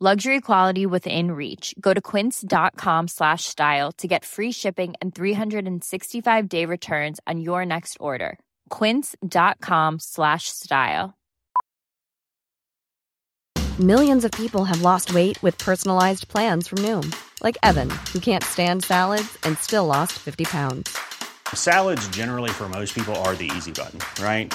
Luxury quality within reach. Go to quince.com slash style to get free shipping and 365 day returns on your next order. Quince.com slash style. Millions of people have lost weight with personalized plans from Noom, like Evan, who can't stand salads and still lost 50 pounds. Salads, generally, for most people, are the easy button, right?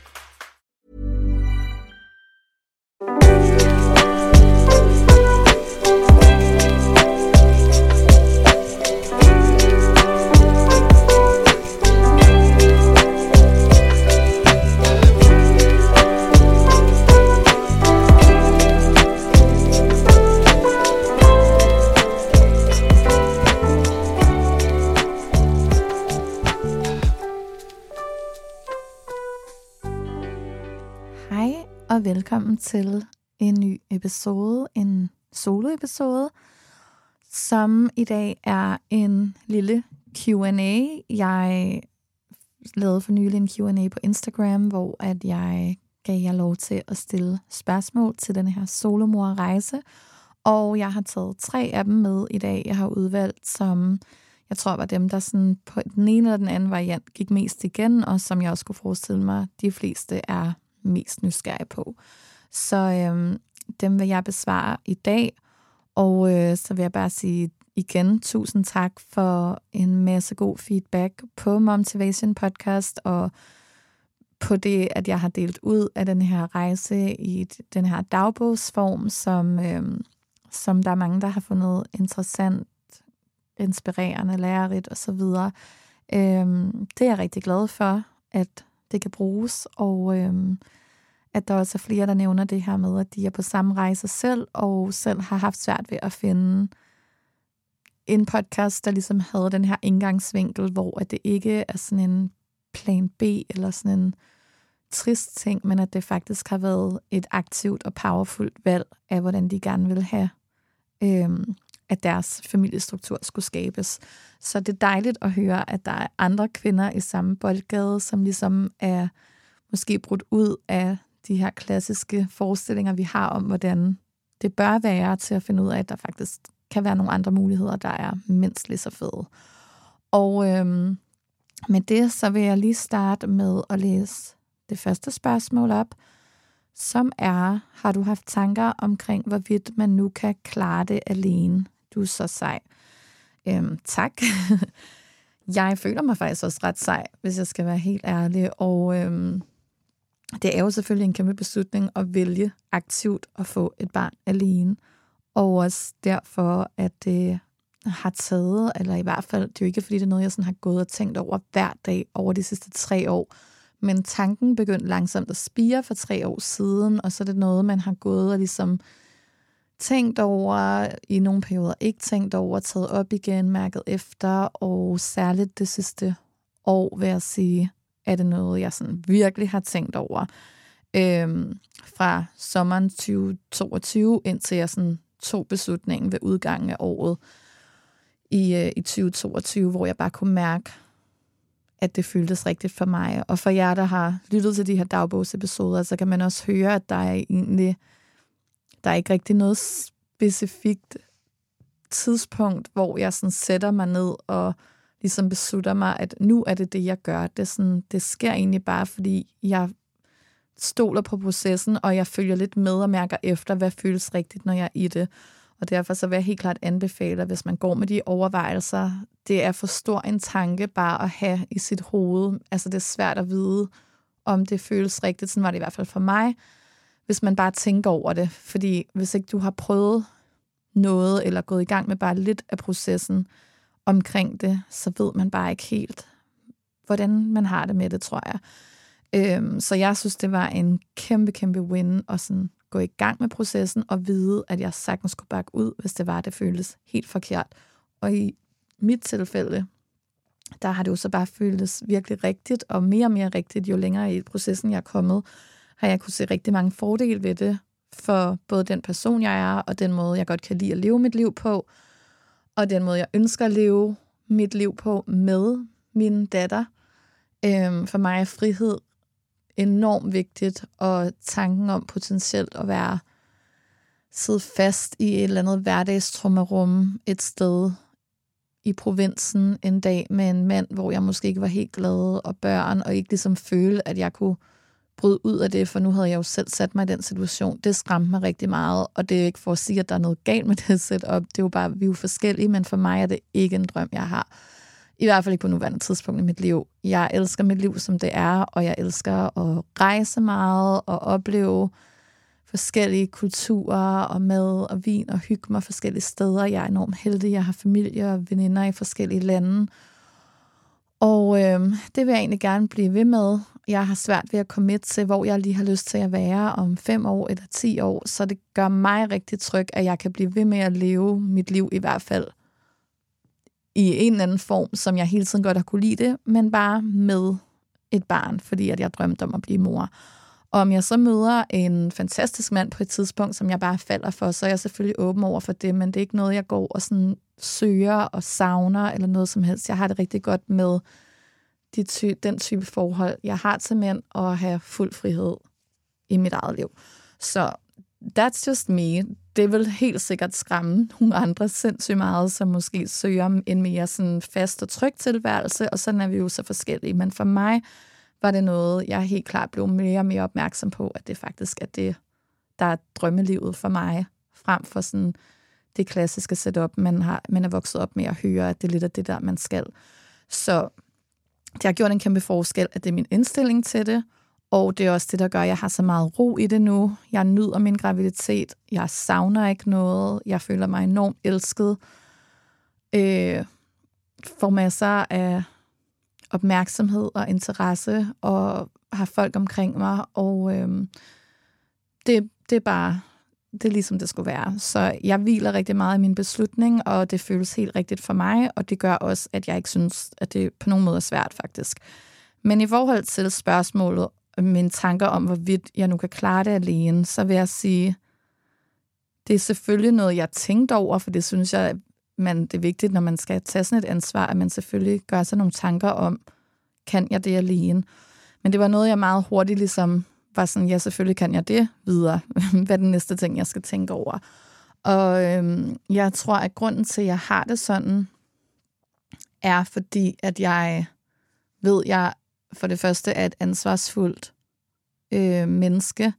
Velkommen til en ny episode, en solo-episode, som i dag er en lille Q&A. Jeg lavede for nylig en Q&A på Instagram, hvor at jeg gav jer lov til at stille spørgsmål til den her solomor-rejse, og jeg har taget tre af dem med i dag. Jeg har udvalgt, som jeg tror var dem, der sådan på den ene eller den anden variant gik mest igen, og som jeg også kunne forestille mig, de fleste er mest nysgerrig på. Så øhm, dem vil jeg besvare i dag, og øh, så vil jeg bare sige igen tusind tak for en masse god feedback på Motivation Podcast, og på det, at jeg har delt ud af den her rejse i den her dagbogsform, som, øhm, som der er mange, der har fundet interessant, inspirerende, lærerigt osv. Øhm, det er jeg rigtig glad for, at det kan bruges, og øhm, at der også er flere, der nævner det her med, at de er på samme rejse selv, og selv har haft svært ved at finde en podcast, der ligesom havde den her indgangsvinkel, hvor at det ikke er sådan en plan B, eller sådan en trist ting, men at det faktisk har været et aktivt og powerfult valg af, hvordan de gerne vil have, øhm, at deres familiestruktur skulle skabes. Så det er dejligt at høre, at der er andre kvinder i samme boldgade, som ligesom er måske brudt ud af de her klassiske forestillinger, vi har om, hvordan det bør være til at finde ud af, at der faktisk kan være nogle andre muligheder, der er mindst lige så fede. Og øhm, med det, så vil jeg lige starte med at læse det første spørgsmål op, som er, har du haft tanker omkring, hvorvidt man nu kan klare det alene? Du er så sej. Øhm, tak. jeg føler mig faktisk også ret sej, hvis jeg skal være helt ærlig. Og øhm, det er jo selvfølgelig en kæmpe beslutning at vælge aktivt at få et barn alene. Og også derfor, at det har taget, eller i hvert fald, det er jo ikke fordi, det er noget, jeg sådan har gået og tænkt over hver dag over de sidste tre år. Men tanken begyndte langsomt at spire for tre år siden, og så er det noget, man har gået og ligesom tænkt over, i nogle perioder ikke tænkt over, taget op igen, mærket efter, og særligt det sidste år, vil jeg sige, er det noget, jeg sådan virkelig har tænkt over. Øhm, fra sommeren 2022, indtil jeg sådan tog beslutningen ved udgangen af året i, øh, i 2022, hvor jeg bare kunne mærke, at det føltes rigtigt for mig. Og for jer, der har lyttet til de her dagbogsepisoder, så kan man også høre, at der er egentlig der er ikke rigtig noget specifikt tidspunkt, hvor jeg sådan sætter mig ned og ligesom beslutter mig, at nu er det det, jeg gør. Det, sådan, det sker egentlig bare, fordi jeg stoler på processen, og jeg følger lidt med og mærker efter, hvad føles rigtigt, når jeg er i det. Og derfor så vil jeg helt klart anbefale, hvis man går med de overvejelser, det er for stor en tanke bare at have i sit hoved. Altså det er svært at vide, om det føles rigtigt. Sådan var det i hvert fald for mig, hvis man bare tænker over det. Fordi hvis ikke du har prøvet noget, eller gået i gang med bare lidt af processen omkring det, så ved man bare ikke helt, hvordan man har det med det, tror jeg. Øhm, så jeg synes, det var en kæmpe, kæmpe win at sådan gå i gang med processen og vide, at jeg sagtens skulle bakke ud, hvis det var, det føltes helt forkert. Og i mit tilfælde, der har det jo så bare føltes virkelig rigtigt, og mere og mere rigtigt, jo længere i processen jeg er kommet, har jeg kunne se rigtig mange fordele ved det, for både den person, jeg er, og den måde, jeg godt kan lide at leve mit liv på, og den måde, jeg ønsker at leve mit liv på med min datter. Øhm, for mig er frihed enormt vigtigt, og tanken om potentielt at være sidde fast i et eller andet hverdagstrummerum et sted i provinsen en dag med en mand, hvor jeg måske ikke var helt glad, og børn, og ikke ligesom føle, at jeg kunne bryde ud af det, for nu havde jeg jo selv sat mig i den situation. Det skræmte mig rigtig meget, og det er ikke for at sige, at der er noget galt med det setup. Det er jo bare, vi er jo forskellige, men for mig er det ikke en drøm, jeg har. I hvert fald ikke på nuværende tidspunkt i mit liv. Jeg elsker mit liv, som det er, og jeg elsker at rejse meget og opleve forskellige kulturer og mad og vin og hygge mig forskellige steder. Jeg er enormt heldig. Jeg har familie og veninder i forskellige lande. Og øh, det vil jeg egentlig gerne blive ved med. Jeg har svært ved at komme med til, hvor jeg lige har lyst til at være om fem år eller ti år. Så det gør mig rigtig tryg, at jeg kan blive ved med at leve mit liv i hvert fald i en eller anden form, som jeg hele tiden godt har kunne lide det, men bare med et barn, fordi at jeg drømte om at blive mor. Og om jeg så møder en fantastisk mand på et tidspunkt, som jeg bare falder for, så er jeg selvfølgelig åben over for det, men det er ikke noget, jeg går og sådan søger og savner eller noget som helst. Jeg har det rigtig godt med de ty- den type forhold, jeg har til mænd, og have fuld frihed i mit eget liv. Så that's just me. Det vil helt sikkert skræmme nogle andre sindssygt meget, som måske søger en mere sådan fast og tryg tilværelse, og sådan er vi jo så forskellige. Men for mig var det noget, jeg helt klart blev mere og mere opmærksom på, at det faktisk er det, der er drømmelivet for mig, frem for sådan det klassiske setup, man, har, man er vokset op med at høre, at det er lidt af det der, man skal. Så det har gjort en kæmpe forskel, at det er min indstilling til det, og det er også det, der gør, at jeg har så meget ro i det nu. Jeg nyder min graviditet. Jeg savner ikke noget. Jeg føler mig enormt elsket. Øh, får masser af opmærksomhed og interesse, og har folk omkring mig, og øh, det, det er bare det er ligesom det skulle være. Så jeg hviler rigtig meget i min beslutning, og det føles helt rigtigt for mig, og det gør også, at jeg ikke synes, at det på nogen måde er svært faktisk. Men i forhold til spørgsmålet, mine tanker om, hvorvidt jeg nu kan klare det alene, så vil jeg sige, det er selvfølgelig noget, jeg tænkte over, for det synes jeg, man, det er vigtigt, når man skal tage sådan et ansvar, at man selvfølgelig gør sig nogle tanker om, kan jeg det alene? Men det var noget, jeg meget hurtigt ligesom var sådan, ja, selvfølgelig kan jeg det videre. Hvad er den næste ting, jeg skal tænke over? Og øhm, jeg tror, at grunden til, at jeg har det sådan, er fordi, at jeg ved, at jeg for det første er et ansvarsfuldt øh, menneske.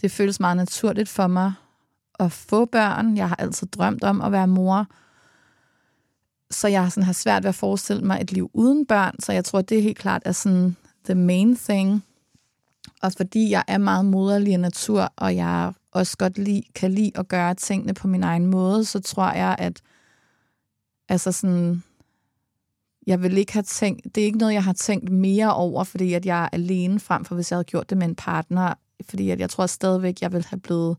Det føles meget naturligt for mig at få børn. Jeg har altid drømt om at være mor. Så jeg sådan har svært ved at forestille mig et liv uden børn. Så jeg tror, at det helt klart er sådan the main thing. Og fordi jeg er meget moderlig i natur, og jeg også godt lide, kan lide at gøre tingene på min egen måde, så tror jeg, at altså sådan, jeg vil ikke have tænkt, det er ikke noget, jeg har tænkt mere over, fordi at jeg er alene frem for, hvis jeg havde gjort det med en partner, fordi at jeg tror stadigvæk, jeg ville have blevet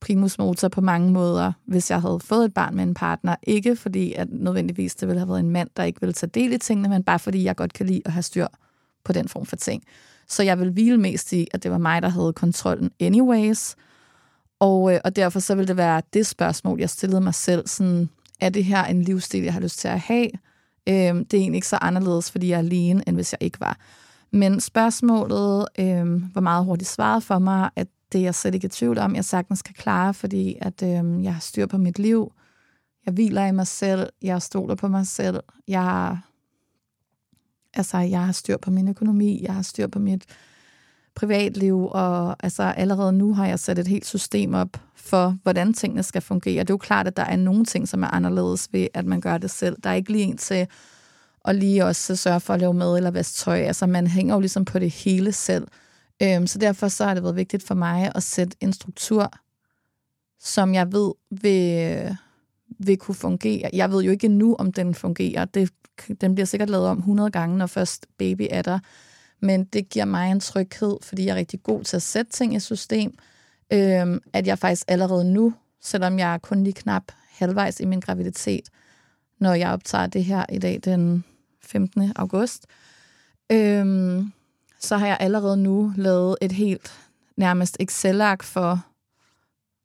primus motor på mange måder, hvis jeg havde fået et barn med en partner. Ikke fordi, at nødvendigvis det ville have været en mand, der ikke ville tage del i tingene, men bare fordi, jeg godt kan lide at have styr på den form for ting. Så jeg vil hvile mest i, at det var mig, der havde kontrollen anyways. Og, øh, og derfor så vil det være det spørgsmål, jeg stillede mig selv. Sådan, er det her en livsstil, jeg har lyst til at have? Øh, det er egentlig ikke så anderledes, fordi jeg er alene, end hvis jeg ikke var. Men spørgsmålet øh, var meget hurtigt svaret for mig, at det er jeg slet ikke i tvivl om, jeg sagtens kan klare, fordi at øh, jeg har styr på mit liv. Jeg hviler i mig selv. Jeg stoler på mig selv. Jeg, altså, jeg har styr på min økonomi. Jeg har styr på mit privatliv. Og altså, allerede nu har jeg sat et helt system op for, hvordan tingene skal fungere. Det er jo klart, at der er nogle ting, som er anderledes ved, at man gør det selv. Der er ikke lige en til at lige også sørge for at lave mad eller vaske tøj. Altså, man hænger jo ligesom på det hele selv. Øhm, så derfor så har det været vigtigt for mig at sætte en struktur, som jeg ved vil, vil kunne fungere. Jeg ved jo ikke nu, om den fungerer. Det, den bliver sikkert lavet om 100 gange, når først baby er der. Men det giver mig en tryghed, fordi jeg er rigtig god til at sætte ting i system. Øhm, at jeg faktisk allerede nu, selvom jeg er kun lige knap halvvejs i min graviditet, når jeg optager det her i dag den 15. august, øhm, så har jeg allerede nu lavet et helt nærmest Excel-ark for,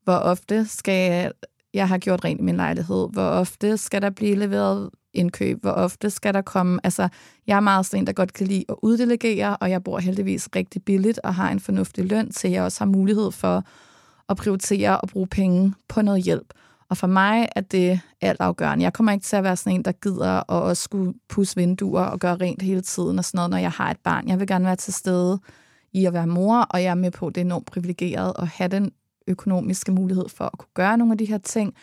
hvor ofte skal jeg, jeg har gjort rent i min lejlighed, hvor ofte skal der blive leveret indkøb, hvor ofte skal der komme, altså jeg er meget sådan en, der godt kan lide at uddelegere, og jeg bor heldigvis rigtig billigt og har en fornuftig løn, så jeg også har mulighed for at prioritere og bruge penge på noget hjælp. Og for mig er det alt afgørende. Jeg kommer ikke til at være sådan en, der gider at også skulle pusse vinduer og gøre rent hele tiden og sådan noget, når jeg har et barn. Jeg vil gerne være til stede i at være mor, og jeg er med på, at det er enormt privilegeret at have den økonomiske mulighed for at kunne gøre nogle af de her ting.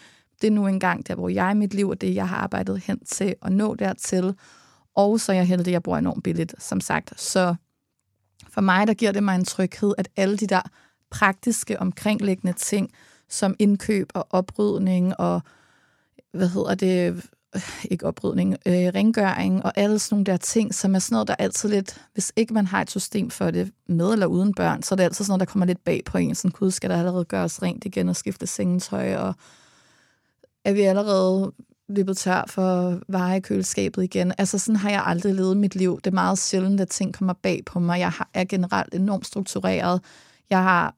Det er nu engang der, hvor jeg i mit liv, og det jeg har arbejdet hen til at nå dertil. Og så er jeg heldig, at jeg bor enormt billigt, som sagt. Så for mig, der giver det mig en tryghed, at alle de der praktiske omkringliggende ting, som indkøb og oprydning og, hvad hedder det, ikke oprydning, øh, rengøring og alle sådan nogle der ting, som er sådan noget, der altid lidt, hvis ikke man har et system for det med eller uden børn, så er det altid sådan noget, der kommer lidt bag på en. Sådan, gud, skal der allerede gøres rent igen og skifte sengetøj, og er vi allerede løbet tør for varer i køleskabet igen. Altså sådan har jeg aldrig levet mit liv. Det er meget sjældent, at ting kommer bag på mig. Jeg er generelt enormt struktureret. Jeg har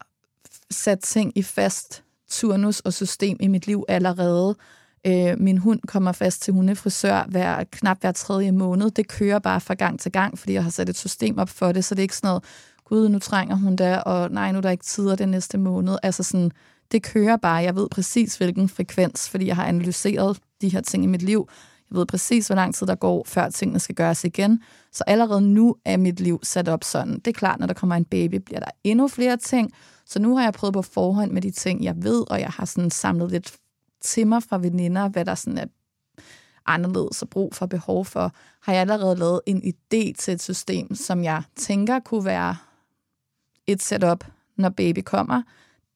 sat ting i fast turnus og system i mit liv allerede. Øh, min hund kommer fast til hundefrisør hver, knap hver tredje måned. Det kører bare fra gang til gang, fordi jeg har sat et system op for det, så det er ikke sådan noget, gud, nu trænger hun der, og nej, nu er der ikke tider den næste måned. Altså sådan, det kører bare. Jeg ved præcis, hvilken frekvens, fordi jeg har analyseret de her ting i mit liv. Jeg ved præcis, hvor lang tid der går, før tingene skal gøres igen. Så allerede nu er mit liv sat op sådan. Det er klart, når der kommer en baby, bliver der endnu flere ting, så nu har jeg prøvet på forhånd med de ting, jeg ved, og jeg har sådan samlet lidt til mig fra veninder, hvad der sådan er anderledes og brug for behov for, har jeg allerede lavet en idé til et system, som jeg tænker kunne være et setup, når baby kommer.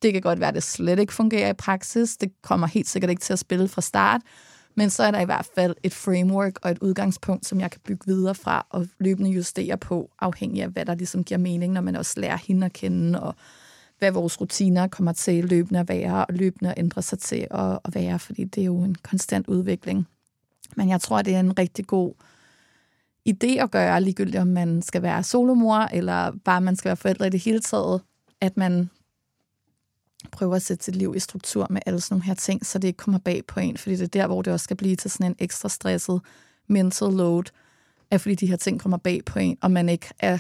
Det kan godt være, at det slet ikke fungerer i praksis. Det kommer helt sikkert ikke til at spille fra start. Men så er der i hvert fald et framework og et udgangspunkt, som jeg kan bygge videre fra og løbende justere på, afhængig af, hvad der ligesom giver mening, når man også lærer hende at kende og hvad vores rutiner kommer til løbende at være, og løbende at ændre sig til at, at være, fordi det er jo en konstant udvikling. Men jeg tror, det er en rigtig god idé at gøre, ligegyldigt om man skal være solomor, eller bare man skal være forældre i det hele taget, at man prøver at sætte sit liv i struktur med alle sådan nogle her ting, så det ikke kommer bag på en, fordi det er der, hvor det også skal blive til sådan en ekstra stresset mental load, er fordi de her ting kommer bag på en, og man ikke er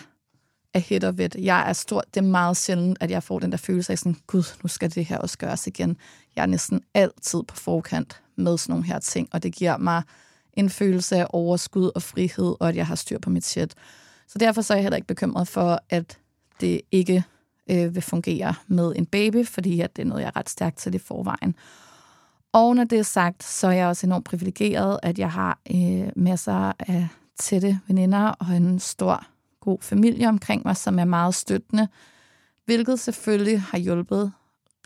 er hit og ved. Jeg er stor, det er meget sjældent, at jeg får den der følelse af sådan, gud, nu skal det her også gøres igen. Jeg er næsten altid på forkant med sådan nogle her ting, og det giver mig en følelse af overskud og frihed, og at jeg har styr på mit shit. Så derfor så er jeg heller ikke bekymret for, at det ikke øh, vil fungere med en baby, fordi at det er noget, jeg er ret stærkt til i forvejen. Og når det er sagt, så er jeg også enormt privilegeret, at jeg har øh, masser af tætte veninder og en stor god familie omkring mig, som er meget støttende, hvilket selvfølgelig har hjulpet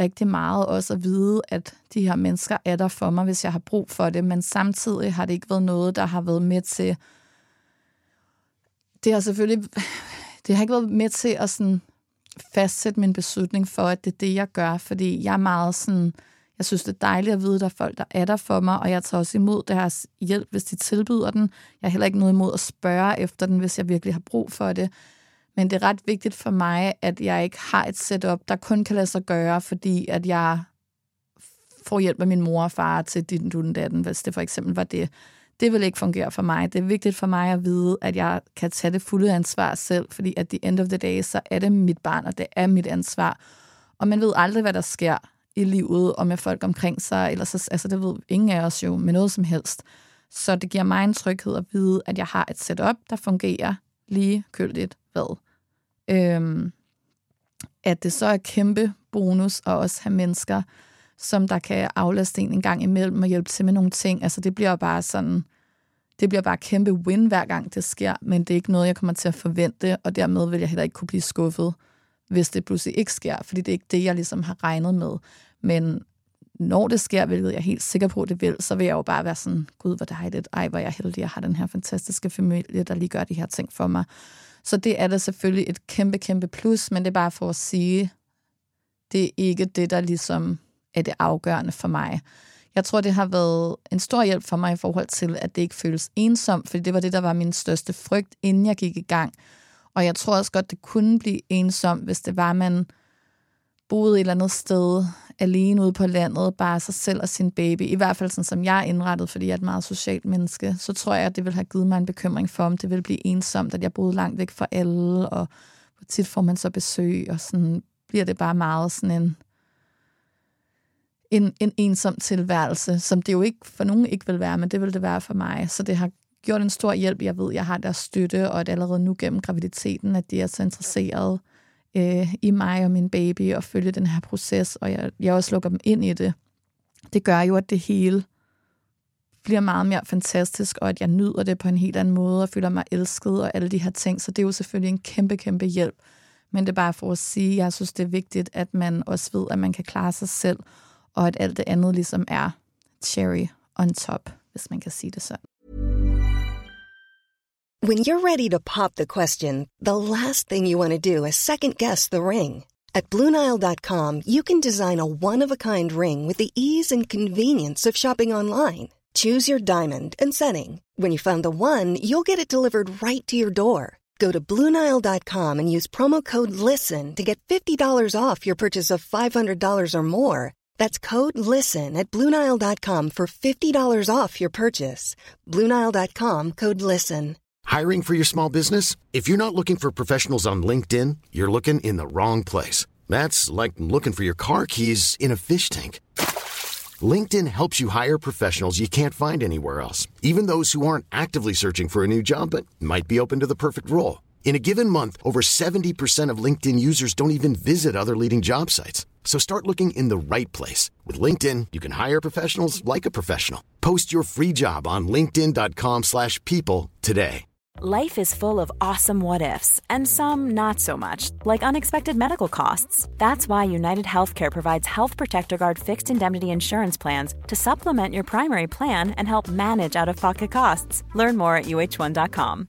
rigtig meget også at vide, at de her mennesker er der for mig, hvis jeg har brug for det, men samtidig har det ikke været noget, der har været med til... Det har selvfølgelig... Det har ikke været med til at sådan fastsætte min beslutning for, at det er det, jeg gør, fordi jeg er meget sådan, jeg synes, det er dejligt at vide, at der er folk, der er der for mig, og jeg tager også imod deres hjælp, hvis de tilbyder den. Jeg har heller ikke noget imod at spørge efter den, hvis jeg virkelig har brug for det. Men det er ret vigtigt for mig, at jeg ikke har et setup, der kun kan lade sig gøre, fordi at jeg får hjælp af min mor og far til din dun datten, hvis det for eksempel var det. Det vil ikke fungere for mig. Det er vigtigt for mig at vide, at jeg kan tage det fulde ansvar selv, fordi at the end of the day, så er det mit barn, og det er mit ansvar. Og man ved aldrig, hvad der sker i livet og med folk omkring sig, eller så, altså det ved ingen af os jo med noget som helst. Så det giver mig en tryghed at vide, at jeg har et setup, der fungerer lige køldigt hvad. Øhm, at det så er kæmpe bonus at også have mennesker, som der kan aflaste en en gang imellem og hjælpe til med nogle ting. Altså det bliver bare sådan, det bliver bare kæmpe win hver gang det sker, men det er ikke noget, jeg kommer til at forvente, og dermed vil jeg heller ikke kunne blive skuffet, hvis det pludselig ikke sker, fordi det er ikke det, jeg ligesom har regnet med. Men når det sker, hvilket jeg er helt sikker på, det vil, så vil jeg jo bare være sådan, gud, hvor dejligt, ej, hvor jeg er heldig, jeg har den her fantastiske familie, der lige gør de her ting for mig. Så det er da selvfølgelig et kæmpe, kæmpe plus, men det er bare for at sige, det er ikke det, der ligesom er det afgørende for mig. Jeg tror, det har været en stor hjælp for mig i forhold til, at det ikke føles ensomt, fordi det var det, der var min største frygt, inden jeg gik i gang. Og jeg tror også godt, det kunne blive ensomt, hvis det var, man boede et eller andet sted alene ude på landet, bare sig selv og sin baby, i hvert fald sådan som jeg er indrettet, fordi jeg er et meget socialt menneske, så tror jeg, at det vil have givet mig en bekymring for, om det ville blive ensomt, at jeg boede langt væk fra alle, og hvor tit får man så besøg, og sådan bliver det bare meget sådan en, en, en ensom tilværelse, som det jo ikke for nogen ikke vil være, men det vil det være for mig. Så det har gjort en stor hjælp. Jeg ved, jeg har deres støtte, og at allerede nu gennem graviditeten, at de er så interesserede øh, i mig og min baby og følge den her proces, og jeg, jeg også lukker dem ind i det. Det gør jo, at det hele bliver meget mere fantastisk, og at jeg nyder det på en helt anden måde, og føler mig elsket og alle de her ting. Så det er jo selvfølgelig en kæmpe, kæmpe hjælp. Men det er bare for at sige, at jeg synes, det er vigtigt, at man også ved, at man kan klare sig selv, og at alt det andet ligesom er cherry on top, hvis man kan sige det sådan. When you're ready to pop the question, the last thing you want to do is second guess the ring. At Bluenile.com, you can design a one-of-a-kind ring with the ease and convenience of shopping online. Choose your diamond and setting. When you find the one, you'll get it delivered right to your door. Go to Bluenile.com and use promo code LISTEN to get $50 off your purchase of $500 or more. That's code LISTEN at Bluenile.com for $50 off your purchase. Bluenile.com code LISTEN. Hiring for your small business? If you're not looking for professionals on LinkedIn, you're looking in the wrong place. That's like looking for your car keys in a fish tank. LinkedIn helps you hire professionals you can't find anywhere else, even those who aren't actively searching for a new job but might be open to the perfect role. In a given month, over 70% of LinkedIn users don't even visit other leading job sites. So start looking in the right place. With LinkedIn, you can hire professionals like a professional. Post your free job on linkedin.com slash people today. Life is full of awesome what ifs, and some not so much, like unexpected medical costs. That's why United Healthcare provides Health Protector Guard fixed indemnity insurance plans to supplement your primary plan and help manage out of pocket costs. Learn more at uh1.com.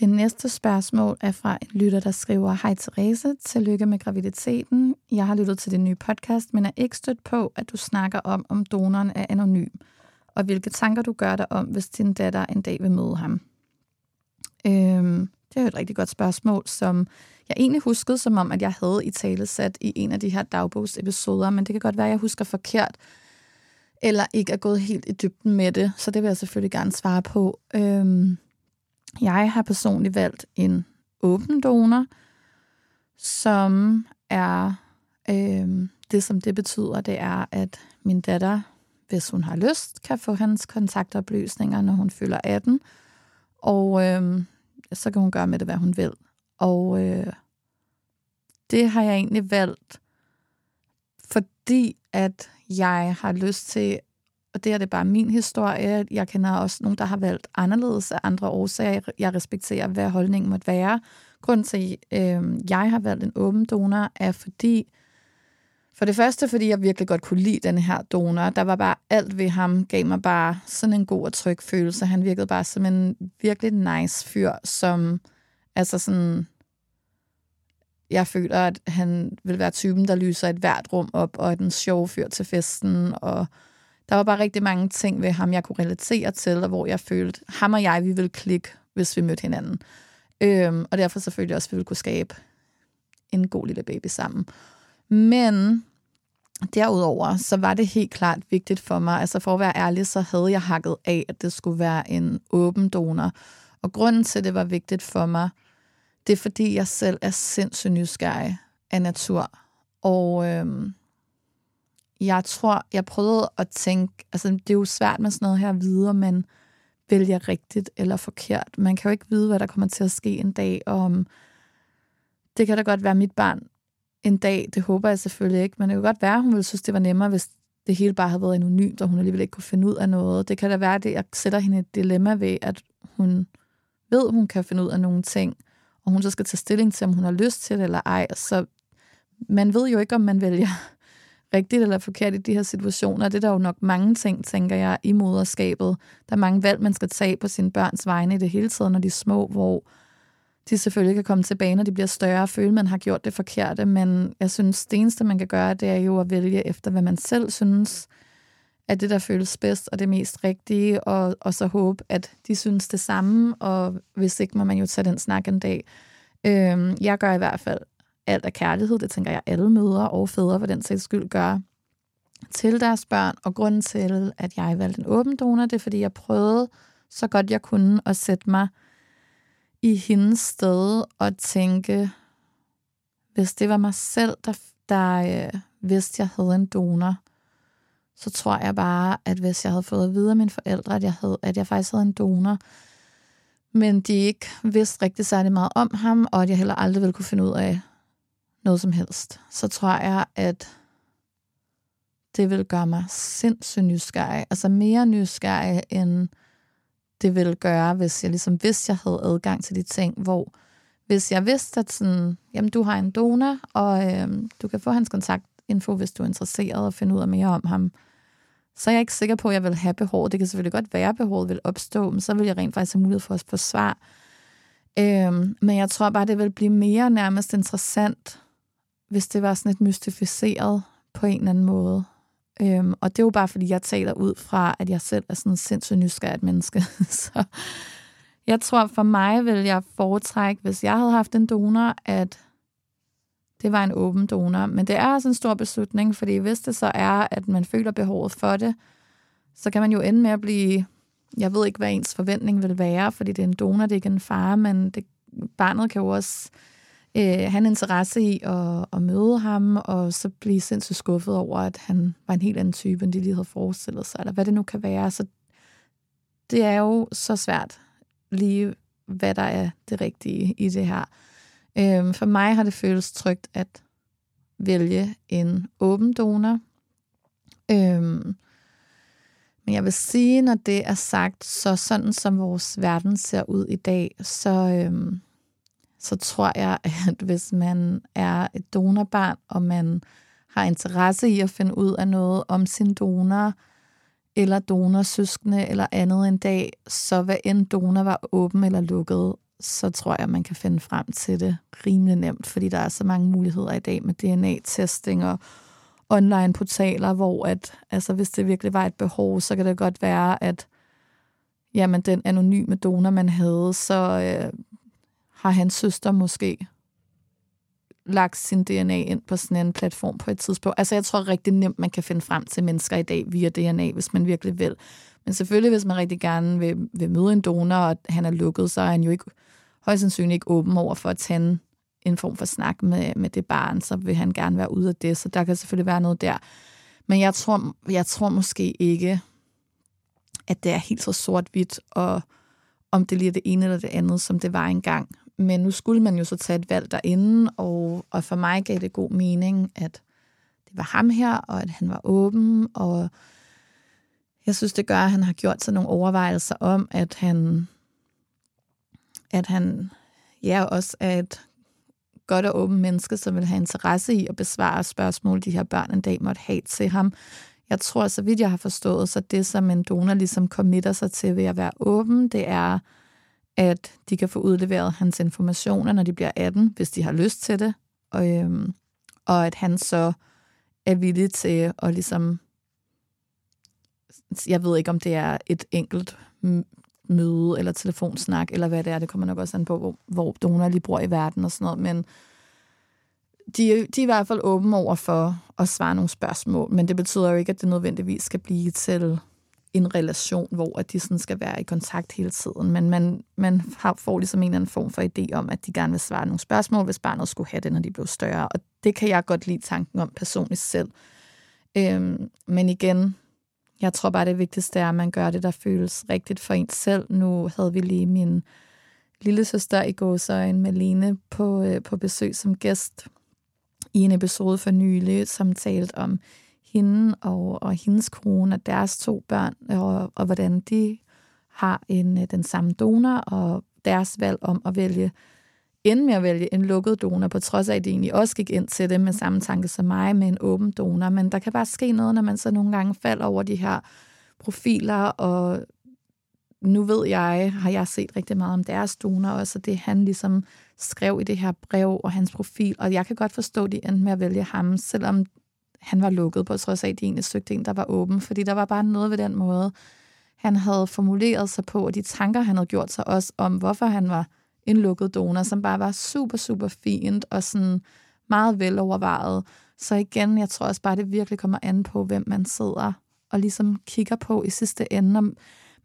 Det næste spørgsmål er fra en lytter, der skriver, Hej Therese, tillykke med graviditeten. Jeg har lyttet til din nye podcast, men er ikke stødt på, at du snakker om, om donoren er anonym, og hvilke tanker du gør dig om, hvis din datter en dag vil møde ham. Øhm, det er jo et rigtig godt spørgsmål, som jeg egentlig huskede som om, at jeg havde i tale sat i en af de her dagbogsepisoder, men det kan godt være, at jeg husker forkert, eller ikke er gået helt i dybden med det, så det vil jeg selvfølgelig gerne svare på. Øhm, jeg har personligt valgt en åben donor, som er øh, det, som det betyder, det er, at min datter, hvis hun har lyst, kan få hans kontaktoplysninger, når hun fylder 18. Og øh, så kan hun gøre med det, hvad hun vil. Og øh, det har jeg egentlig valgt, fordi at jeg har lyst til, og det er det bare min historie, jeg kender også nogen, der har valgt anderledes af andre årsager. Jeg respekterer, hvad holdningen måtte være. Grunden til, at øh, jeg har valgt en åben donor, er fordi, for det første, fordi jeg virkelig godt kunne lide den her donor. Der var bare alt ved ham, gav mig bare sådan en god og tryg følelse. Han virkede bare som en virkelig nice fyr, som altså sådan... Jeg føler, at han vil være typen, der lyser et hvert rum op, og er den sjove fyr til festen, og der var bare rigtig mange ting ved ham, jeg kunne relatere til, og hvor jeg følte, ham og jeg, vi ville klikke, hvis vi mødte hinanden. Øhm, og derfor selvfølgelig også, at vi ville kunne skabe en god lille baby sammen. Men derudover, så var det helt klart vigtigt for mig, altså for at være ærlig, så havde jeg hakket af, at det skulle være en åben donor. Og grunden til, at det var vigtigt for mig, det er fordi, jeg selv er sindssygt nysgerrig af natur. Og øhm, jeg tror, jeg prøvede at tænke, altså det er jo svært med sådan noget her videre, men vælger rigtigt eller forkert. Man kan jo ikke vide, hvad der kommer til at ske en dag, og om det kan da godt være mit barn en dag, det håber jeg selvfølgelig ikke, men det kunne godt være, at hun ville synes, det var nemmere, hvis det hele bare havde været anonymt, og hun alligevel ikke kunne finde ud af noget. Det kan da være, at jeg sætter hende et dilemma ved, at hun ved, hun kan finde ud af nogle ting, og hun så skal tage stilling til, om hun har lyst til det eller ej. Så man ved jo ikke, om man vælger rigtigt eller forkert i de her situationer. Det er der jo nok mange ting, tænker jeg, i moderskabet. Der er mange valg, man skal tage på sine børns vegne i det hele taget, når de er små, hvor de selvfølgelig kan komme tilbage, når de bliver større og føle, at man har gjort det forkerte. Men jeg synes, det eneste, man kan gøre, det er jo at vælge efter, hvad man selv synes er det, der føles bedst og det mest rigtige, og, og så håbe, at de synes det samme, og hvis ikke, må man jo tage den snak en dag. Øhm, jeg gør i hvert fald alt af kærlighed, det tænker jeg alle mødre og fædre for den sags skyld gør, til deres børn, og grunden til, at jeg valgte en åben donor, det er, fordi jeg prøvede så godt jeg kunne at sætte mig i hendes sted og tænke, hvis det var mig selv, der, der øh, vidste, jeg havde en donor, så tror jeg bare, at hvis jeg havde fået at vide af mine forældre, at jeg, havde, at jeg faktisk havde en donor, men de ikke vidste rigtig særlig meget om ham, og at jeg heller aldrig ville kunne finde ud af noget som helst, så tror jeg, at det vil gøre mig sindssygt nysgerrig. Altså mere nysgerrig, end det ville gøre, hvis jeg ligesom vidste, jeg havde adgang til de ting, hvor hvis jeg vidste, at sådan, jamen, du har en donor, og øhm, du kan få hans kontaktinfo, hvis du er interesseret og finde ud af mere om ham, så er jeg ikke sikker på, at jeg vil have behov. Det kan selvfølgelig godt være, at behovet vil opstå, men så vil jeg rent faktisk have mulighed for at få svar. Øhm, men jeg tror bare, det vil blive mere nærmest interessant, hvis det var sådan et mystificeret på en eller anden måde. Øhm, og det er jo bare, fordi jeg taler ud fra, at jeg selv er sådan en sindssygt nysgerrigt menneske. så jeg tror, for mig vil jeg foretrække, hvis jeg havde haft en donor, at det var en åben donor. Men det er også en stor beslutning, fordi hvis det så er, at man føler behovet for det, så kan man jo ende med at blive... Jeg ved ikke, hvad ens forventning vil være, fordi det er en donor, det er ikke en far, men det, barnet kan jo også øh, han interesse i at, at møde ham, og så blive sindssygt skuffet over, at han var en helt anden type, end de lige havde forestillet sig, eller hvad det nu kan være. Så det er jo så svært lige, hvad der er det rigtige i det her. Øh, for mig har det føles trygt at vælge en åben donor. Øh, men jeg vil sige, når det er sagt, så sådan som vores verden ser ud i dag, så, Øh, så tror jeg, at hvis man er et donorbarn, og man har interesse i at finde ud af noget om sin donor, eller donorsøskende, eller andet en dag, så hvad end donor var åben eller lukket, så tror jeg, man kan finde frem til det rimelig nemt, fordi der er så mange muligheder i dag med DNA-testing og online portaler, hvor at, altså, hvis det virkelig var et behov, så kan det godt være, at jamen, den anonyme donor, man havde, så øh, har hans søster måske lagt sin DNA ind på sådan en platform på et tidspunkt. Altså jeg tror rigtig nemt, man kan finde frem til mennesker i dag via DNA, hvis man virkelig vil. Men selvfølgelig, hvis man rigtig gerne vil, vil møde en donor, og han er lukket, så er han jo ikke højst sandsynligt ikke åben over for at tage en form for snak med, med det barn, så vil han gerne være ude af det, så der kan selvfølgelig være noget der. Men jeg tror, jeg tror måske ikke, at det er helt så sort-hvidt, og om det lige er det ene eller det andet, som det var engang. Men nu skulle man jo så tage et valg derinde, og, og for mig gav det god mening, at det var ham her, og at han var åben, og jeg synes, det gør, at han har gjort sig nogle overvejelser om, at han, at han ja, også er et godt og åbent menneske, som vil have interesse i at besvare spørgsmål, de her børn en dag måtte have til ham. Jeg tror, så vidt jeg har forstået, så det, som en donor ligesom committer sig til ved at være åben, det er, at de kan få udleveret hans informationer, når de bliver 18, hvis de har lyst til det. Og, øhm, og at han så er villig til at ligesom... Jeg ved ikke, om det er et enkelt møde eller telefonsnak, eller hvad det er. Det kommer nok også an på, hvor, hvor donor lige bor i verden og sådan noget. Men de, de er i hvert fald åbne over for at svare nogle spørgsmål, men det betyder jo ikke, at det nødvendigvis skal blive til en relation, hvor at de sådan skal være i kontakt hele tiden. Men man, man har, får ligesom en eller anden form for idé om, at de gerne vil svare nogle spørgsmål, hvis barnet skulle have det, når de blev større. Og det kan jeg godt lide tanken om personligt selv. Øhm, men igen, jeg tror bare, det vigtigste er, at man gør det, der føles rigtigt for en selv. Nu havde vi lige min lille søster i gåsøjen, Malene, på, øh, på besøg som gæst i en episode for nylig, som talte om hende og, og hendes kone og deres to børn, og, og hvordan de har en, øh, den samme donor, og deres valg om at vælge ende med at vælge en lukket donor, på trods af, at de egentlig også gik ind til det med samme tanke som mig, med en åben donor. Men der kan bare ske noget, når man så nogle gange falder over de her profiler, og nu ved jeg, har jeg set rigtig meget om deres donor, og det han ligesom skrev i det her brev og hans profil, og jeg kan godt forstå, at de endte med at vælge ham, selvom han var lukket, på trods af, at de egentlig søgte en, der var åben, fordi der var bare noget ved den måde, han havde formuleret sig på, og de tanker, han havde gjort sig også om, hvorfor han var en lukket donor, som bare var super, super fint og sådan meget velovervejet. Så igen, jeg tror også bare, det virkelig kommer an på, hvem man sidder og ligesom kigger på i sidste ende.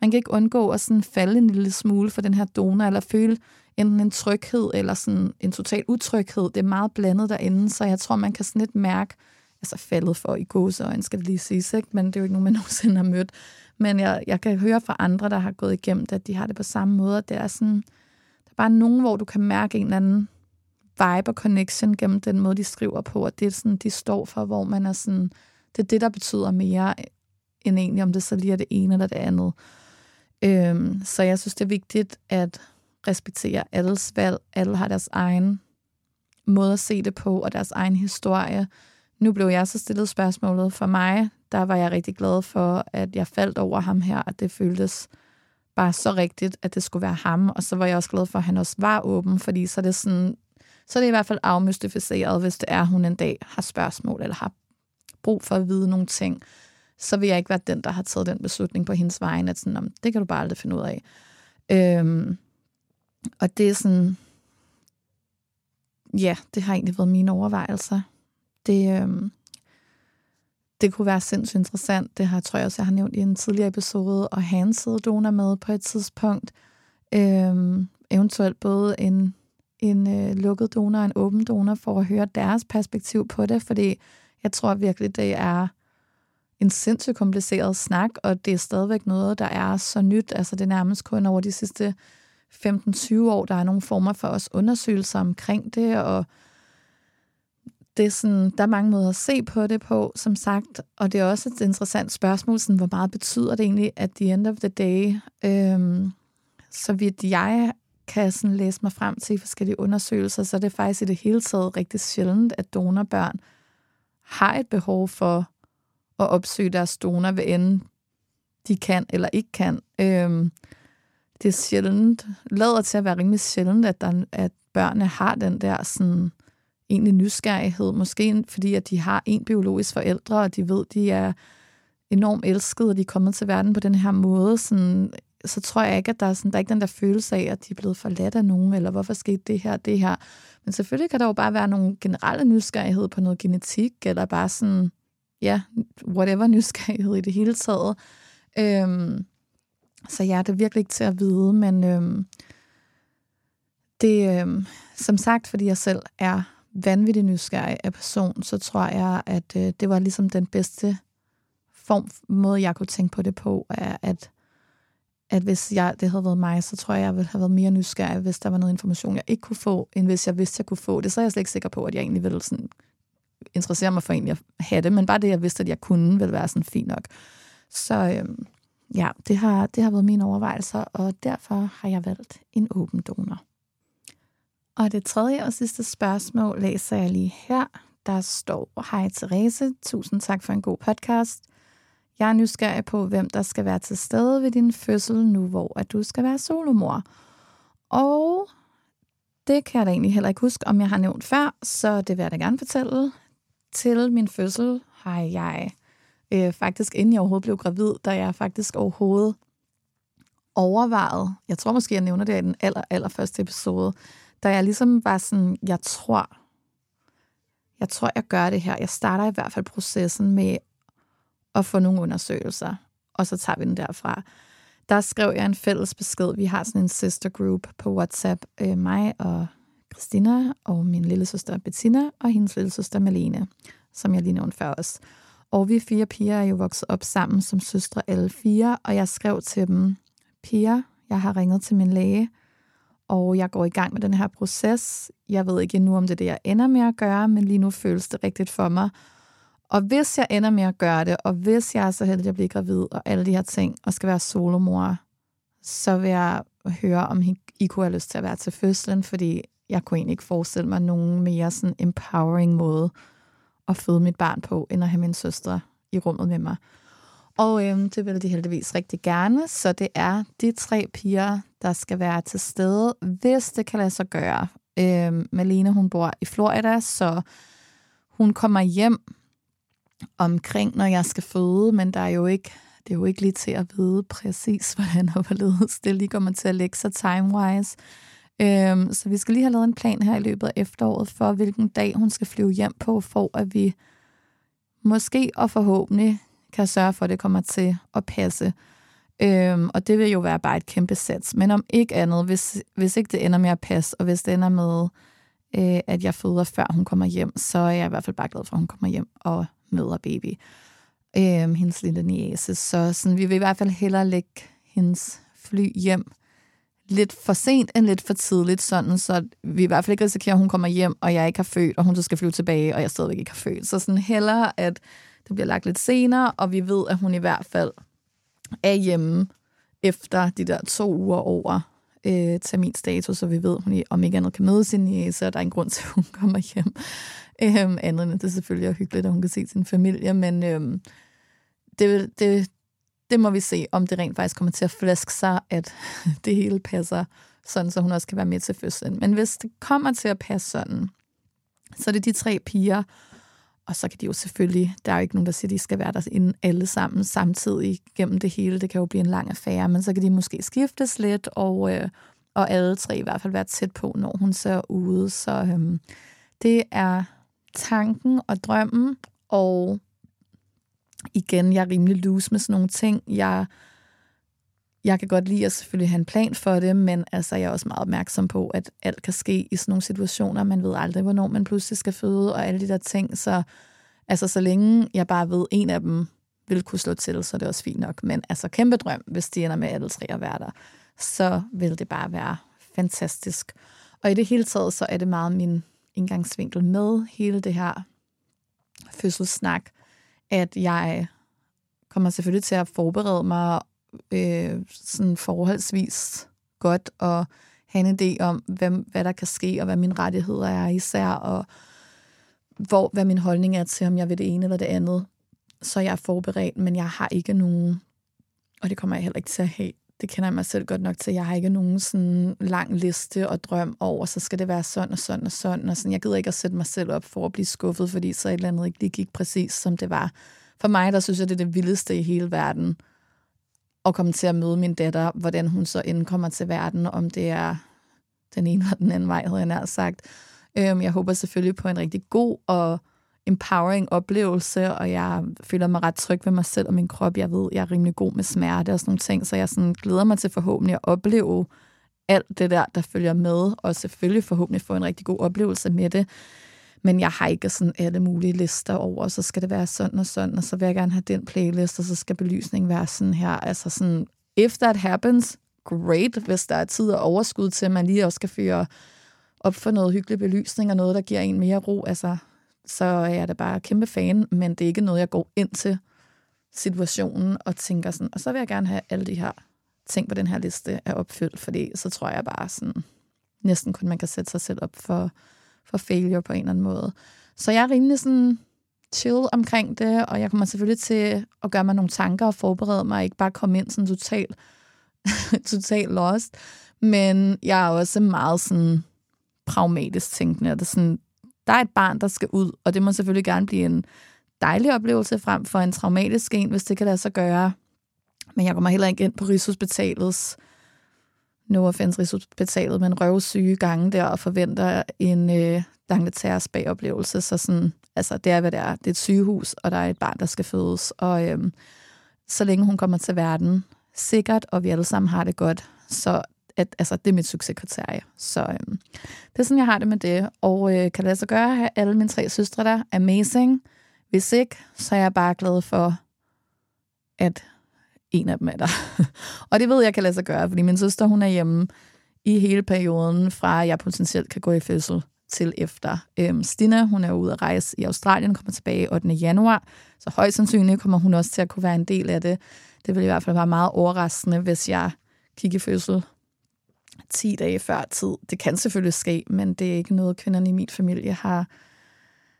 Man kan ikke undgå at sådan falde en lille smule for den her donor, eller føle enten en tryghed eller sådan en total utryghed. Det er meget blandet derinde, så jeg tror, man kan sådan lidt mærke, altså faldet for i gåseøjne, skal det lige siges, ikke? men det er jo ikke nogen, man nogensinde har mødt. Men jeg, jeg kan høre fra andre, der har gået igennem det, at de har det på samme måde, og det er sådan, der bare nogen, hvor du kan mærke en eller anden vibe og connection gennem den måde, de skriver på, og det er sådan, de står for, hvor man er sådan, det er det, der betyder mere, end egentlig om det så lige er det ene eller det andet. Øhm, så jeg synes, det er vigtigt at respektere alles valg. Alle har deres egen måde at se det på, og deres egen historie. Nu blev jeg så stillet spørgsmålet for mig. Der var jeg rigtig glad for, at jeg faldt over ham her, at det føltes bare så rigtigt, at det skulle være ham. Og så var jeg også glad for, at han også var åben, fordi så er det sådan, så er det i hvert fald afmystificeret, hvis det er, at hun en dag har spørgsmål, eller har brug for at vide nogle ting, så vil jeg ikke være den, der har taget den beslutning på hendes vegne, at sådan, det kan du bare aldrig finde ud af. Øhm, og det er sådan, ja, det har egentlig været mine overvejelser. Det, øh, det kunne være sindssygt interessant. Det har, tror jeg også, jeg har nævnt i en tidligere episode, at have en sæddonor med på et tidspunkt. Øh, eventuelt både en, en øh, lukket donor og en åben donor, for at høre deres perspektiv på det, fordi jeg tror virkelig, det er en sindssygt kompliceret snak, og det er stadigvæk noget, der er så nyt. Altså det er nærmest kun over de sidste 15-20 år, der er nogle former for os undersøgelser omkring det, og det er sådan, der er mange måder at se på det på, som sagt, og det er også et interessant spørgsmål, sådan, hvor meget betyder det egentlig, at the end of the day, øhm, så vidt jeg kan sådan læse mig frem til forskellige undersøgelser, så er det faktisk i det hele taget rigtig sjældent, at donorbørn har et behov for at opsøge deres donor, hvad end de kan eller ikke kan. Øhm, det er sjældent, lader til at være rimelig sjældent, at, der, at børnene har den der sådan, egentlig nysgerrighed, måske fordi at de har en biologisk forældre, og de ved, de er enormt elskede, og de er kommet til verden på den her måde, sådan, så tror jeg ikke, at der er, sådan, der er ikke den der følelse af, at de er blevet forladt af nogen, eller hvorfor skete det her, det her. Men selvfølgelig kan der jo bare være nogle generelle nysgerrighed på noget genetik, eller bare sådan, ja, whatever nysgerrighed i det hele taget. Øhm, så ja, det er virkelig ikke til at vide, men øhm, det, øhm, som sagt, fordi jeg selv er vanvittig nysgerrig af person, så tror jeg, at øh, det var ligesom den bedste form, måde, jeg kunne tænke på det på, er, at, at hvis jeg, det havde været mig, så tror jeg, jeg ville have været mere nysgerrig, hvis der var noget information, jeg ikke kunne få, end hvis jeg vidste, jeg kunne få det. Så er jeg slet ikke sikker på, at jeg egentlig ville sådan interessere mig for egentlig at have det, men bare det, jeg vidste, at jeg kunne, ville være sådan fint nok. Så øhm, ja, det har, det har været mine overvejelser, og derfor har jeg valgt en åben donor. Og det tredje og sidste spørgsmål læser jeg lige her. Der står, hej Therese, tusind tak for en god podcast. Jeg er nysgerrig på, hvem der skal være til stede ved din fødsel nu, hvor at du skal være solomor. Og det kan jeg da egentlig heller ikke huske, om jeg har nævnt før, så det vil jeg da gerne fortælle. Til min fødsel har jeg øh, faktisk, inden jeg overhovedet blev gravid, da jeg faktisk overhovedet overvejet, jeg tror måske, jeg nævner det i den aller, aller første episode, da jeg ligesom var sådan, jeg tror, jeg tror, jeg gør det her. Jeg starter i hvert fald processen med at få nogle undersøgelser, og så tager vi den derfra. Der skrev jeg en fælles besked. Vi har sådan en sister group på WhatsApp. Øh, mig og Christina og min lille søster Bettina og hendes lille søster Malene, som jeg lige nævnte før os. Og vi fire piger er jo vokset op sammen som søstre alle fire, og jeg skrev til dem, piger, jeg har ringet til min læge, og jeg går i gang med den her proces. Jeg ved ikke endnu, om det er det, jeg ender med at gøre, men lige nu føles det rigtigt for mig. Og hvis jeg ender med at gøre det, og hvis jeg er så heldig at blive gravid, og alle de her ting, og skal være solomor, så vil jeg høre, om I kunne have lyst til at være til fødslen, fordi jeg kunne egentlig ikke forestille mig nogen mere sådan empowering måde at føde mit barn på, end at have min søster i rummet med mig. Og øhm, det vil de heldigvis rigtig gerne, så det er de tre piger, der skal være til stede, hvis det kan lade sig gøre. Øhm, Malene, hun bor i Florida, så hun kommer hjem omkring, når jeg skal føde, men der er jo ikke, det er jo ikke lige til at vide præcis, hvordan og hvorledes det lige kommer til at lægge sig time-wise. Øhm, så vi skal lige have lavet en plan her i løbet af efteråret for, hvilken dag hun skal flyve hjem på, for at vi måske og forhåbentlig kan sørge for, at det kommer til at passe. Øhm, og det vil jo være bare et kæmpe sats. Men om ikke andet, hvis, hvis ikke det ender med at passe, og hvis det ender med, øh, at jeg føder før hun kommer hjem, så er jeg i hvert fald bare glad for, at hun kommer hjem og møder baby. Øhm, hendes lille niese. Så sådan, vi vil i hvert fald hellere lægge hendes fly hjem lidt for sent end lidt for tidligt, sådan, så vi i hvert fald ikke risikerer, at hun kommer hjem, og jeg ikke har født, og hun så skal flyve tilbage, og jeg stadigvæk ikke har født. Så sådan hellere, at det bliver lagt lidt senere, og vi ved, at hun i hvert fald er hjemme efter de der to uger over øh, terminstatus, så vi ved, at hun om ikke andet kan møde sin niece, og der er en grund til, at hun kommer hjem. Øhm, andet end det selvfølgelig er hyggeligt, at hun kan se sin familie, men øhm, det, det, det må vi se, om det rent faktisk kommer til at flaske sig, at det hele passer sådan, så hun også kan være med til fødslen. Men hvis det kommer til at passe sådan, så er det de tre piger, og så kan de jo selvfølgelig, der er jo ikke nogen, der siger, at de skal være der inden alle sammen samtidig gennem det hele. Det kan jo blive en lang affære, men så kan de måske skiftes lidt, og, øh, og alle tre i hvert fald være tæt på, når hun ser ude. Så øh, det er tanken og drømmen, og igen, jeg er rimelig loose med sådan nogle ting. Jeg, jeg kan godt lide at selvfølgelig have en plan for det, men altså, jeg er også meget opmærksom på, at alt kan ske i sådan nogle situationer. Man ved aldrig, hvornår man pludselig skal føde, og alle de der ting. Så, altså, så længe jeg bare ved, en af dem vil kunne slå til, så er det også fint nok. Men altså, kæmpe drøm, hvis de ender med alle tre at være der, så vil det bare være fantastisk. Og i det hele taget, så er det meget min indgangsvinkel med hele det her fødselssnak, at jeg kommer selvfølgelig til at forberede mig øh, sådan forholdsvis godt og have en idé om, hvad, hvad der kan ske, og hvad mine rettigheder er især, og hvor, hvad min holdning er til, om jeg vil det ene eller det andet. Så jeg er forberedt, men jeg har ikke nogen, og det kommer jeg heller ikke til at have, det kender jeg mig selv godt nok til. Jeg har ikke nogen sådan lang liste og drøm over, så skal det være sådan og sådan og sådan. Og sådan. Jeg gider ikke at sætte mig selv op for at blive skuffet, fordi så et eller andet ikke lige gik præcis, som det var. For mig, der synes jeg, det er det vildeste i hele verden at komme til at møde min datter, hvordan hun så indkommer til verden, om det er den ene eller den anden vej, havde jeg nær sagt. Øhm, jeg håber selvfølgelig på en rigtig god og empowering oplevelse, og jeg føler mig ret tryg ved mig selv og min krop. Jeg ved, jeg er rimelig god med smerte og sådan nogle ting, så jeg sådan glæder mig til forhåbentlig at opleve alt det der, der følger med, og selvfølgelig forhåbentlig få en rigtig god oplevelse med det. Men jeg har ikke sådan alle mulige lister over, så skal det være sådan og sådan, og så vil jeg gerne have den playlist, og så skal belysningen være sådan her. Altså sådan if that happens, great, hvis der er tid og overskud til, at man lige også skal fyre op for noget hyggelig belysning og noget, der giver en mere ro. Altså, så er jeg da bare kæmpe fan, men det er ikke noget, jeg går ind til situationen og tænker sådan, og så vil jeg gerne have alle de her ting på den her liste er opfyldt, fordi så tror jeg bare sådan, næsten kun man kan sætte sig selv op for, for failure på en eller anden måde. Så jeg er rimelig sådan chill omkring det, og jeg kommer selvfølgelig til at gøre mig nogle tanker og forberede mig, og ikke bare komme ind sådan totalt total lost, men jeg er også meget sådan pragmatisk tænkende, det er sådan, der er et barn, der skal ud, og det må selvfølgelig gerne blive en dejlig oplevelse frem for en traumatisk en, hvis det kan lade sig gøre. Men jeg kommer heller ikke ind på Rigshospitalets, no offense Rigshospitalet, men røvsyge gange der og forventer en øh, bagoplevelse Så sådan, altså, det er, hvad det er. Det er et sygehus, og der er et barn, der skal fødes. Og øh, så længe hun kommer til verden, sikkert, og vi alle sammen har det godt, så at, altså, det er mit succeskriterie. Så øh, det er sådan, jeg har det med det. Og øh, kan det lade gøre at have alle mine tre søstre der? Amazing. Hvis ikke, så er jeg bare glad for, at en af dem er der. og det ved jeg kan lade sig gøre, fordi min søster, hun er hjemme i hele perioden, fra jeg potentielt kan gå i fødsel til efter. Øhm, Stina, hun er ude at rejse i Australien, kommer tilbage 8. januar, så højst sandsynligt kommer hun også til at kunne være en del af det. Det vil i hvert fald være meget overraskende, hvis jeg kigger i fødsel 10 dage før tid. Det kan selvfølgelig ske, men det er ikke noget, kvinderne i min familie har,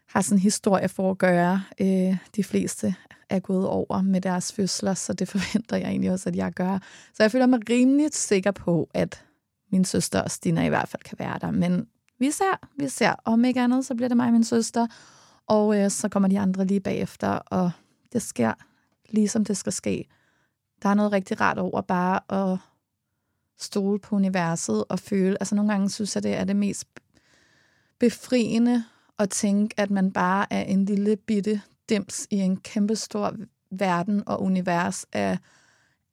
har sådan en historie for at gøre. Øh, de fleste er gået over med deres fødsler, så det forventer jeg egentlig også, at jeg gør. Så jeg føler mig rimelig sikker på, at min søster og Stina i hvert fald kan være der. Men vi ser, vi ser. Om ikke andet, så bliver det mig og min søster, og øh, så kommer de andre lige bagefter, og det sker ligesom det skal ske. Der er noget rigtig rart over bare at stole på universet og føle. Altså nogle gange synes jeg, det er det mest befriende at tænke, at man bare er en lille bitte dims i en kæmpestor verden og univers af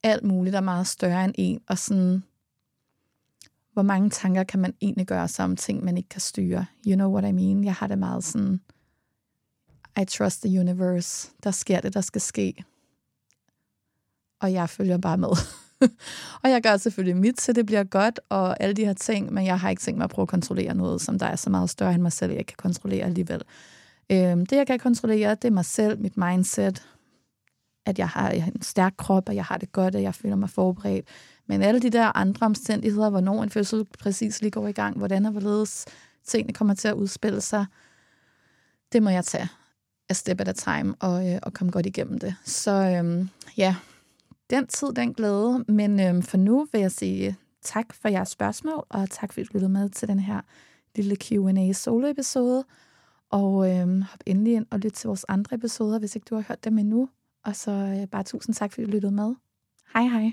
alt muligt, der er meget større end en, og sådan, hvor mange tanker kan man egentlig gøre sig om ting, man ikke kan styre? You know what I mean? Jeg har det meget sådan, I trust the universe. Der sker det, der skal ske. Og jeg følger bare med. og jeg gør selvfølgelig mit, så det bliver godt, og alle de her ting, men jeg har ikke tænkt mig at prøve at kontrollere noget, som der er så meget større end mig selv, jeg kan kontrollere alligevel. Øhm, det, jeg kan kontrollere, det er mig selv, mit mindset, at jeg har en stærk krop, og jeg har det godt, og jeg føler mig forberedt. Men alle de der andre omstændigheder, hvornår en fødsel præcis lige går i gang, hvordan og hvorledes tingene kommer til at udspille sig, det må jeg tage a step at a time og, øh, og komme godt igennem det. Så øhm, ja, den tid, den glæde. Men øhm, for nu vil jeg sige tak for jeres spørgsmål, og tak fordi du lyttede med til den her lille Q&A solo-episode. Og øhm, hop endelig ind og lyt til vores andre episoder, hvis ikke du har hørt dem endnu. Og så øh, bare tusind tak, fordi du lyttede med. Hej hej.